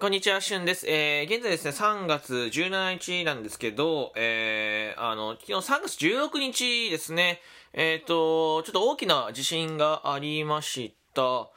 こんにちは、しゅんです。えー、現在ですね、3月17日なんですけど、えー、あの、昨日3月16日ですね、えっ、ー、と、ちょっと大きな地震がありました。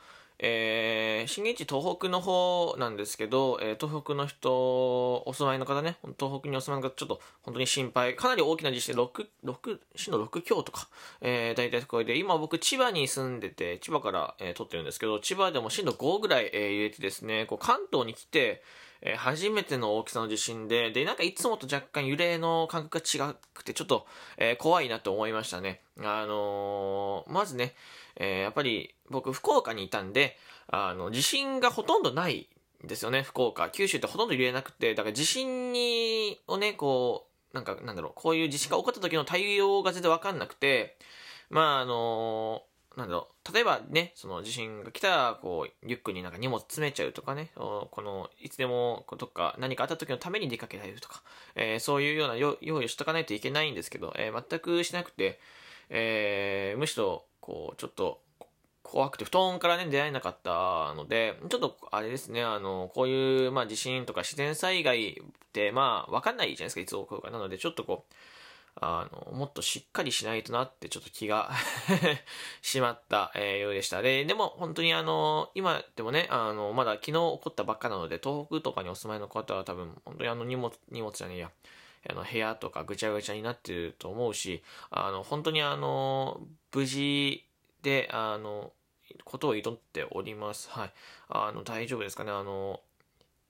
えー、震源地東北の方なんですけど、えー、東北の人、お住まいの方ね、東北にお住まいの方、ちょっと本当に心配。かなり大きな地震、6、6、震度6強とか、えー、大体これで、今僕千葉に住んでて、千葉から、えー、撮ってるんですけど、千葉でも震度5ぐらい、えー、揺れてですね、こう関東に来て、えー、初めての大きさの地震で、で、なんかいつもと若干揺れの感覚が違くて、ちょっと、えー、怖いなと思いましたね。あのー、まずね、えー、やっぱり僕福岡にいたんで、あの、地震がほとんどないんですよね、福岡。九州ってほとんど揺れなくて、だから地震に、をね、こう、なんか、なんだろう、こういう地震が起こった時の対応が全然わかんなくて、まあ、あのなんだろう、例えばね、その地震が来たら、こう、リュックになんか荷物詰めちゃうとかね、この、いつでも、どっか何かあった時のために出かけられるとか、えー、そういうような用意をしとかないといけないんですけど、えー、全くしなくて、えー、むしろ、こう、ちょっと、怖くて布団からね、出られなかったので、ちょっと、あれですね、あの、こういう、まあ、地震とか自然災害って、まあ、わかんないじゃないですか、いつ起こるか。なので、ちょっとこう、あの、もっとしっかりしないとなってちょっと気が しまった、えー、ようでした。で、でも本当にあの、今でもね、あの、まだ昨日起こったばっかなので、東北とかにお住まいの方は多分、本当にあの荷物、荷物じゃねえや、あの部屋とかぐちゃぐちゃになってると思うし、あの、本当にあの、無事で、あの、ことを挑っております。はい。あの、大丈夫ですかね。あの、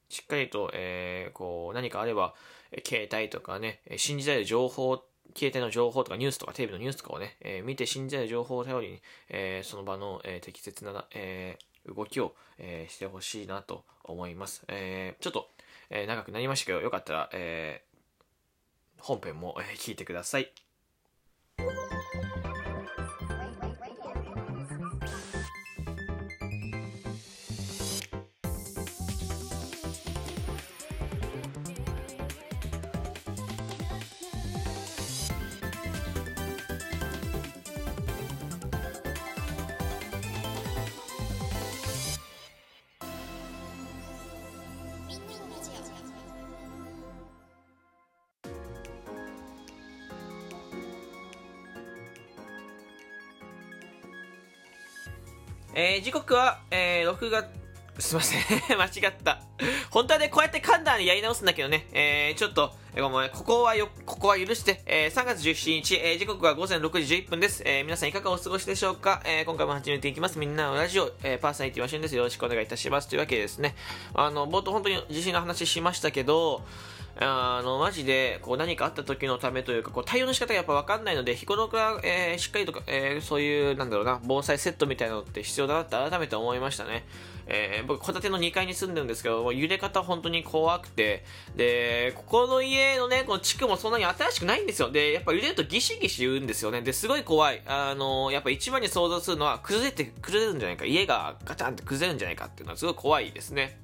しっかりと、えー、こう、何かあれば、携帯とかね、信じられる情報、携帯の情報とかニュースとかテレビのニュースとかをね、えー、見て信じられる情報を頼りに、えー、その場の、え、適切な、え、動きを、え、してほしいなと思います。え、ちょっと、え、長くなりましたけど、よかったら、えー、本編も、え、聞いてください。えー、時刻は、えー、6月、すいません 間違った。本当はね、こうやって噛んだらやり直すんだけどね、えー、ちょっと、えー、ごめん、ここはよ、ここは許して、えー、3月17日、えー、時刻は午前6時11分です。えー、皆さんいかがお過ごしでしょうかえー、今回も始めていきます。みんなのラジオ、えー、パーソナリティはしゅんです。よろしくお願いいたします。というわけでですね、あの、冒頭本当に地震の話しましたけど、あの、マジで、こう何かあった時のためというか、こう対応の仕方がやっぱわかんないので、日頃から、えー、しっかりとか、えー、そういう、なんだろうな、防災セットみたいなのって必要だなって改めて思いましたね。えー、僕、戸建ての2階に住んでるんですけど、揺れ方本当に怖くて、で、ここの家のね、この地区もそんなに新しくないんですよ。で、やっぱ揺れるとギシギシ言うんですよね。で、すごい怖い。あの、やっぱ一番に想像するのは、崩れて、崩れるんじゃないか、家がガチャンって崩れるんじゃないかっていうのはすごい怖いですね。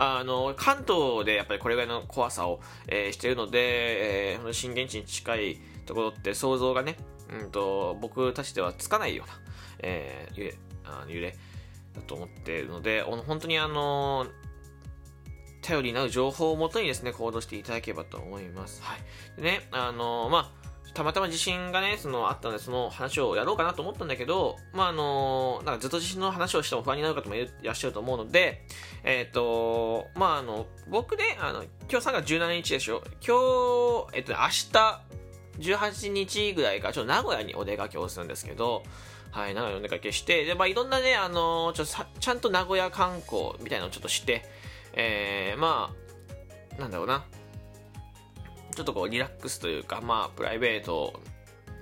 あの、関東でやっぱりこれぐらいの怖さを、えー、しているので、えー、震源地に近いところって想像がね、うんと、僕たちではつかないような、えー、揺れ、あの揺れだと思っているので、本当にあの、頼りになる情報をもとにですね、行動していただければと思います。はい。でね、あの、まあ、たまたま地震がね、その、あったので、その話をやろうかなと思ったんだけど、まあ、あの、なんかずっと地震の話をしても不安になる方もいらっしゃると思うので、えっ、ー、と、まあ、あの、僕ね、あの、今日3月17日でしょ。今日、えっ、ー、と、明日、18日ぐらいから、ちょっと名古屋にお出かけをするんですけど、はい、名古屋にお出かけして、で、まあ、いろんなね、あの、ちょっとさちゃんと名古屋観光みたいなのをちょっとして、えー、まあ、なんだろうな、ちょっとこうリラックスというか、まあ、プライベート、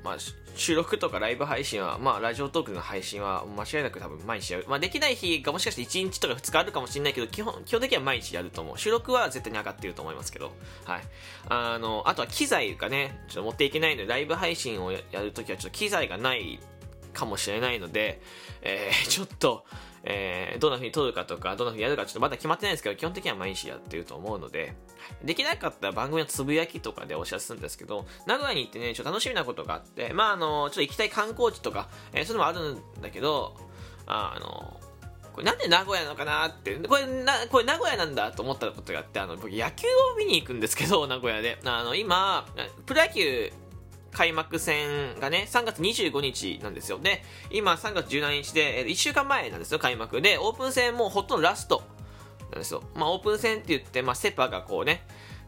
まあ、収録とかライブ配信は、まあ、ラジオトークの配信は間違いなく多分毎日やる。まあ、できない日がもしかして1日とか2日あるかもしれないけど、基本、基本的には毎日やると思う。収録は絶対に上がってると思いますけど、はい。あの、あとは機材がね、ちょっと持っていけないので、ライブ配信をやるときはちょっと機材がないかもしれないので、えー、ちょっと、えー、どんな風に撮るかとか、どんな風にやるかちょっとまだ決まってないんですけど、基本的には毎日やってると思うので、できなかったら番組のつぶやきとかでお知らせするんですけど、名古屋に行ってね、ちょっと楽しみなことがあって、まああの、ちょっと行きたい観光地とか、えー、そういうのもあるんだけど、あの、これなんで名古屋なのかなってこれなこれ名古屋なんだと思ったことがあってあの僕野球を見に行くんですけど名古屋で。あの今プロ野球開幕戦がね、3月25日なんですよ。で、今3月17日で、1週間前なんですよ、開幕。で、オープン戦もほとんどラストなんですよ。まあ、オープン戦って言って、まあ、セパがこうね、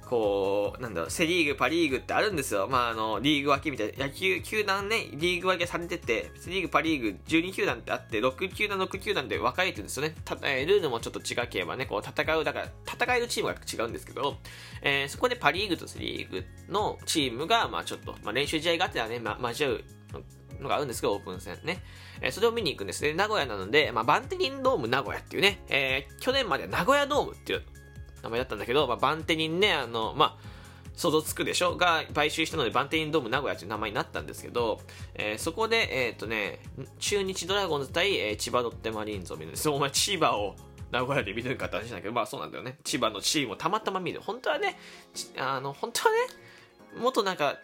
こう、なんだろう、セリーグ、パリーグってあるんですよ。まあ、あの、リーグ分けみたいな、野球球団ね、リーグ分けされてて、セリーグ、パリーグ、12球団ってあって、6球団、6球団で分かれてるんですよね。たえー、ルールもちょっと違ければね、こう、戦う、だから、戦えるチームが違うんですけど、えー、そこでパリーグとセリーグのチームが、まあちょっと、まあ練習試合があってはね、ま、交わうのがあるんですけど、オープン戦ね。えー、それを見に行くんですね。名古屋なので、まあ、バンテリンドーム名古屋っていうね、えー、去年まで名古屋ドームっていう名前だったんだけど、まあ、バンテリンね、あの、まあ、想像つくでしょ？が買収したのでバンテリンドーム名古屋という名前になったんですけど、えー、そこで、えっ、ー、とね、中日ドラゴンズ対、えー、千葉ロッテマリーンズを見るんです。お前千葉を名古屋で見るかって話だけど、まあそうなんだよね。千葉のチームをたまたま見る。本当はね、あの、本当はね、もっとなんか、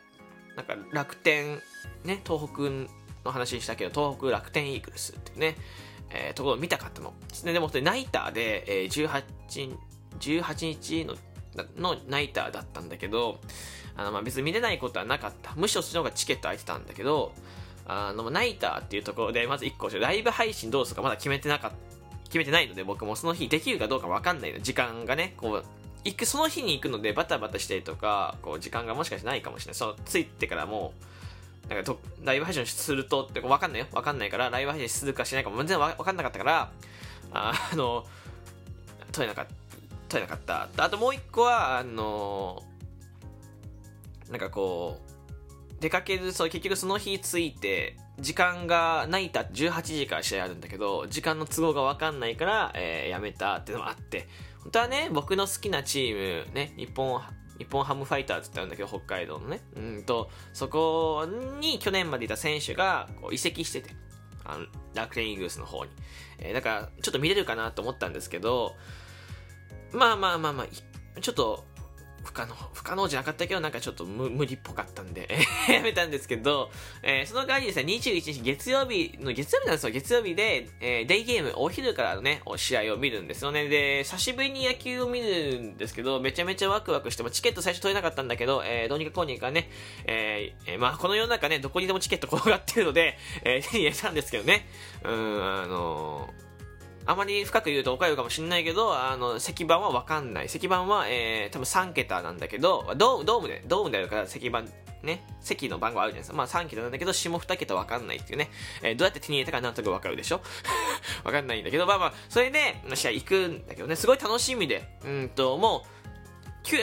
なんか楽天、ね、東北の話したけど、東北楽天イーグルスっていうね、えー、ところを見たかったの。ででも、ナイターで、えー、18、18日ののナイターだったんだけど、あのまあ別に見れないことはなかった。むしろその方がチケット空いてたんだけど、あのナイターっていうところで、まず1個、ライブ配信どうするかまだ決めてなかった。決めてないので、僕もその日できるかどうかわかんないの。時間がね、こう、行く、その日に行くのでバタバタしたりとか、こう、時間がもしかしてないかもしれない。その、着いてからもう、なんかライブ配信するとって、わかんないよ。わかんないから、ライブ配信するかしないかも全然わかんなかったから、あの、取れなかった。取れなかった。あともう一個は、あのなんかこう、出かける、そう、結局その日着いて、時間がないた18時から試合あるんだけど、時間の都合がわかんないから、えー、やめたっていうのもあって、本当はね、僕の好きなチーム、ね、日本、日本ハムファイターズってあるんだけど、北海道のね。うんと、そこに去年までいた選手がこう移籍してて、あの楽天イーグルスの方に。えー、だから、ちょっと見れるかなと思ったんですけど、まあまあまあまあ、ちょっと、不可能、不可能じゃなかったけど、なんかちょっと無理っぽかったんで やめたんですけど、えー、その代わりにですね、21日月曜日の、月曜日なんですよ、月曜日で、えー、デイゲーム、お昼からのね、試合を見るんですよね。で、久しぶりに野球を見るんですけど、めちゃめちゃワクワクしても、チケット最初取れなかったんだけど、えー、どうにかこうにかね、えー、まあ、この世の中ね、どこにでもチケット転がってるので、えー、手に入れたんですけどね、うん、あのーあまり深く言うと怒られるかもしれないけど、あの、石板はわかんない。石板は、えー、多分3桁なんだけど、ドームドームで、ドームであるから石板、ね、席の番号あるじゃないですか。まあ3桁なんだけど、下2桁わかんないっていうね。えー、どうやって手に入れたかなんとなくわかるでしょ？わかんないんだけど、まあまあ、それで、試合行くんだけどね、すごい楽しみで、うんと、もう、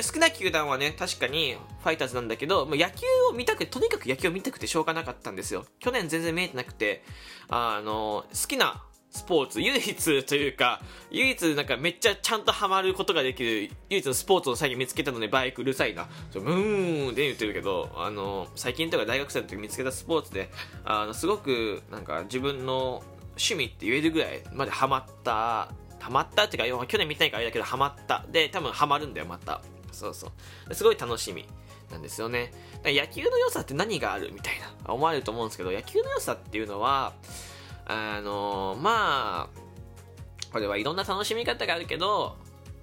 少ない球団はね、確かにファイターズなんだけど、もう野球を見たくて、とにかく野球を見たくてしょうがなかったんですよ。去年全然見えてなくて、あの、好きなスポーツ、唯一というか、唯一なんかめっちゃちゃんとハマることができる、唯一のスポーツを最近見つけたので、バイクうるさいな。ブーンって言ってるけど、あの、最近とか大学生の時見つけたスポーツで、あの、すごくなんか自分の趣味って言えるぐらいまでハマった、ハマったっていうか、去年見たいからあれだけどハマった。で、多分ハマるんだよ、また。そうそう。すごい楽しみ。なんですよね。野球の良さって何があるみたいな思われると思うんですけど、野球の良さっていうのは、あのまあ、これはいろんな楽しみ方があるけど、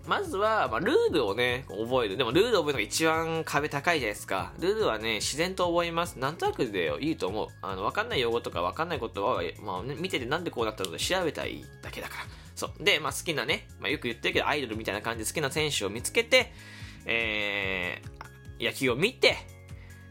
まずは、まあ、ルールをね、覚える。でも、ルールを覚えるのが一番壁高いじゃないですか。ルールはね、自然と覚えます。なんとなくでいいと思う。あの、わかんない用語とかわかんないことは、まあ、ね、見ててなんでこうなったのか調べたいだけだから。そう。で、まあ、好きなね、まあ、よく言ってるけど、アイドルみたいな感じで好きな選手を見つけて、えー、野球を見て、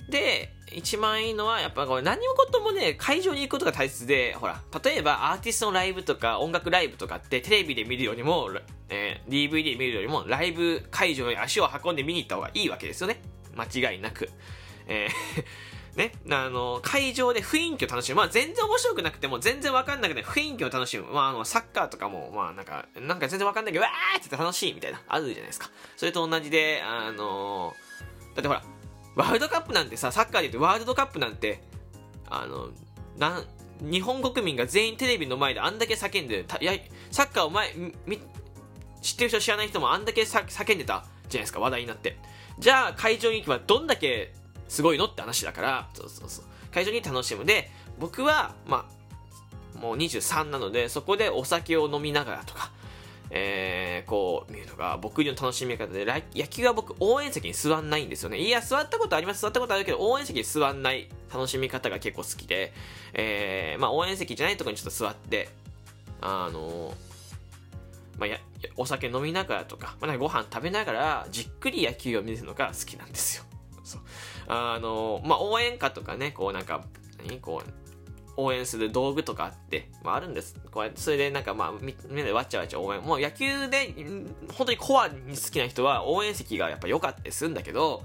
で、一番いいのは、やっぱこれ何事もね、会場に行くことが大切で、ほら、例えばアーティストのライブとか音楽ライブとかってテレビで見るよりも、えー、DVD 見るよりもライブ会場に足を運んで見に行った方がいいわけですよね。間違いなく。えー ね、あの、会場で雰囲気を楽しむ。まあ、全然面白くなくても、全然わかんなくて雰囲気を楽しむ。まあ、あの、サッカーとかも、まあ、なんか、なんか全然わかんないけど、わーって楽しいみたいな、あるじゃないですか。それと同じで、あのだってほら、ワールドカップなんてさ、サッカーで言うとワールドカップなんて、あの、なん、日本国民が全員テレビの前であんだけ叫んでたやサッカーを前み知ってる人知らない人もあんだけ叫んでたじゃないですか話題になって。じゃあ会場に行けばどんだけすごいのって話だからそうそうそう。会場に楽しむ。で僕はまあもう23なので、そこでお酒を飲みながらとか、えー、こう見るのが僕の楽しみ方で、野球は僕応援席に座んないんですよね。いや、座ったことあります、座ったことあるけど、応援席に座んない楽しみ方が結構好きで、えー、まあ応援席じゃないところにちょっと座って、あのまあ、やお酒飲みながらとか、まあ、ご飯食べながらじっくり野球を見るのが好きなんですよ。そうあのまあ、応援歌とかね、こうなんか、何？こう、応援する道具とかあって、まあ、あるんです。こうやって、それでなんかまあ、みんなでわっちゃわちゃ応援。もう野球で、本当にコアに好きな人は応援席がやっぱ良かったりするんだけど、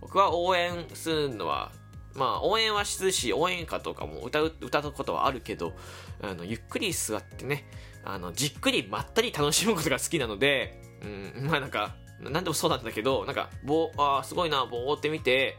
僕は応援するのは、まあ、応援はするし、応援歌とかも歌う、歌うことはあるけど、あの、ゆっくり座ってね、あの、じっくりまったり楽しむことが好きなので、うん、まあなんか、なんでもそうなんだけど、なんか、ぼあすごいな、ぼーって見て、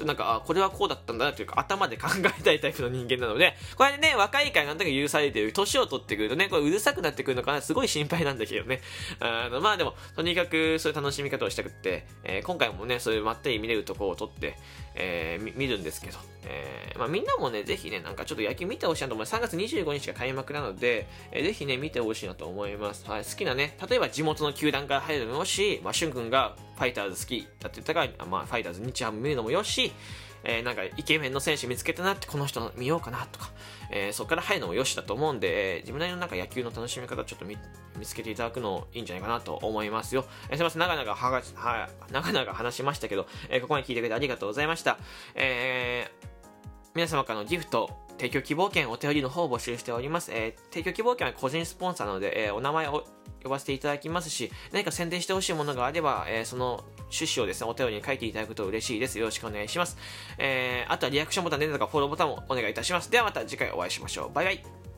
となんか、あ、これはこうだったんだなというか、頭で考えたいタイプの人間なので、これでね、若いからなんとか許されてる、年を取ってくるとね、これうるさくなってくるのかな、すごい心配なんだけどね。あの、まあでも、とにかくそういう楽しみ方をしたくって、えー、今回もね、そういうまったり見れるところを撮って、えー、見るんですけど、えー、まあみんなもね、ぜひね、なんかちょっと野球見てほしいなと思います。3月25日が開幕なので、えー、ぜひね、見てほしいなと思います。はい、好きなね、例えば地元の球団から入るのもよし、まあ、しゅんくんがファイターズ好きだって言ったから、まあ、ファイターズ日ハム見るのもよし、えー、なんかイケメンの選手見つけたなってこの人見ようかなとか、えー、そこから入るのもよしだと思うんで、えー、自分なりのなんか野球の楽しみ方ちょっと見つけていただくのいいんじゃないかなと思いますよ。えー、すいません、長々はが、は、長々話しましたけど、え、ここまで聞いてくれてありがとうございました。えー、皆様からのギフト、提供希望券、お手寄りの方を募集しております。えー、提供希望券は個人スポンサーなので、えー、お名前を呼ばせていただきますし、何か宣伝してほしいものがあれば、えー、その趣旨をですね、お便りに書いていただくと嬉しいです。よろしくお願いします。えー、あとはリアクションボタン、連打とかフォローボタンもお願いいたします。ではまた次回お会いしましょう。バイバイ。